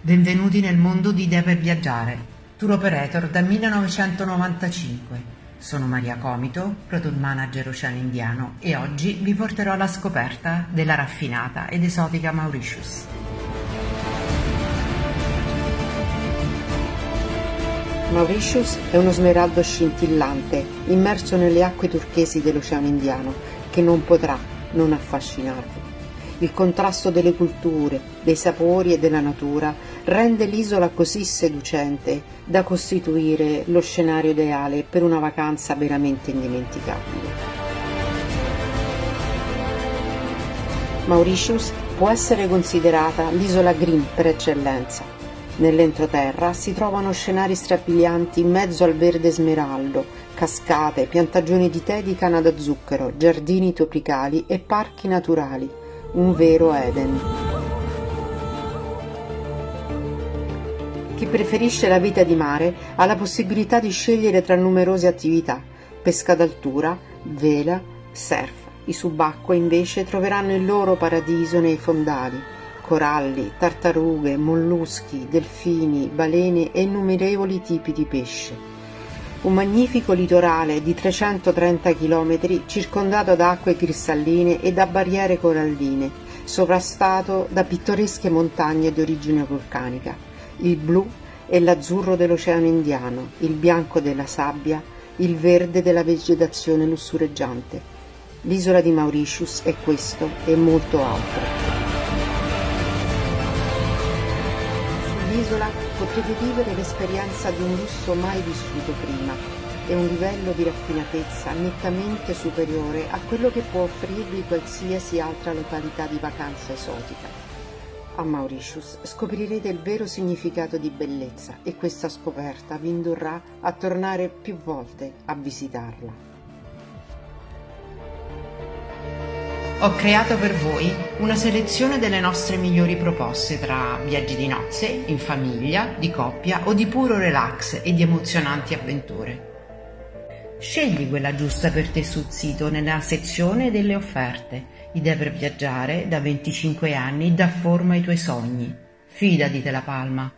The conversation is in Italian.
Benvenuti nel mondo di Idee per viaggiare, tour operator dal 1995. Sono Maria Comito, Protour Manager Oceano Indiano e oggi vi porterò alla scoperta della raffinata ed esotica Mauritius. Mauritius è uno smeraldo scintillante, immerso nelle acque turchesi dell'Oceano Indiano, che non potrà non affascinarvi. Il contrasto delle culture, dei sapori e della natura rende l'isola così seducente da costituire lo scenario ideale per una vacanza veramente indimenticabile. Mauritius può essere considerata l'isola green per eccellenza. Nell'entroterra si trovano scenari strabilianti in mezzo al verde smeraldo, cascate, piantagioni di tè di canna da zucchero, giardini tropicali e parchi naturali un vero Eden. Chi preferisce la vita di mare ha la possibilità di scegliere tra numerose attività, pesca d'altura, vela, surf. I subacquei invece troveranno il loro paradiso nei fondali, coralli, tartarughe, molluschi, delfini, balene e innumerevoli tipi di pesce. Un magnifico litorale di 330 km circondato da acque cristalline e da barriere coralline, sovrastato da pittoresche montagne di origine vulcanica. Il blu e l'azzurro dell'Oceano Indiano, il bianco della sabbia, il verde della vegetazione lussureggiante. L'isola di Mauritius è questo e molto altro. Sull'isola potrete vivere l'esperienza di un lusso mai vissuto prima e un livello di raffinatezza nettamente superiore a quello che può offrirvi qualsiasi altra località di vacanza esotica. A Mauritius scoprirete il vero significato di bellezza e questa scoperta vi indurrà a tornare più volte a visitarla. Ho creato per voi una selezione delle nostre migliori proposte tra viaggi di nozze, in famiglia, di coppia o di puro relax e di emozionanti avventure. Scegli quella giusta per te sul sito nella sezione delle offerte. Idee per viaggiare da 25 anni dà forma ai tuoi sogni. Fidati della Palma.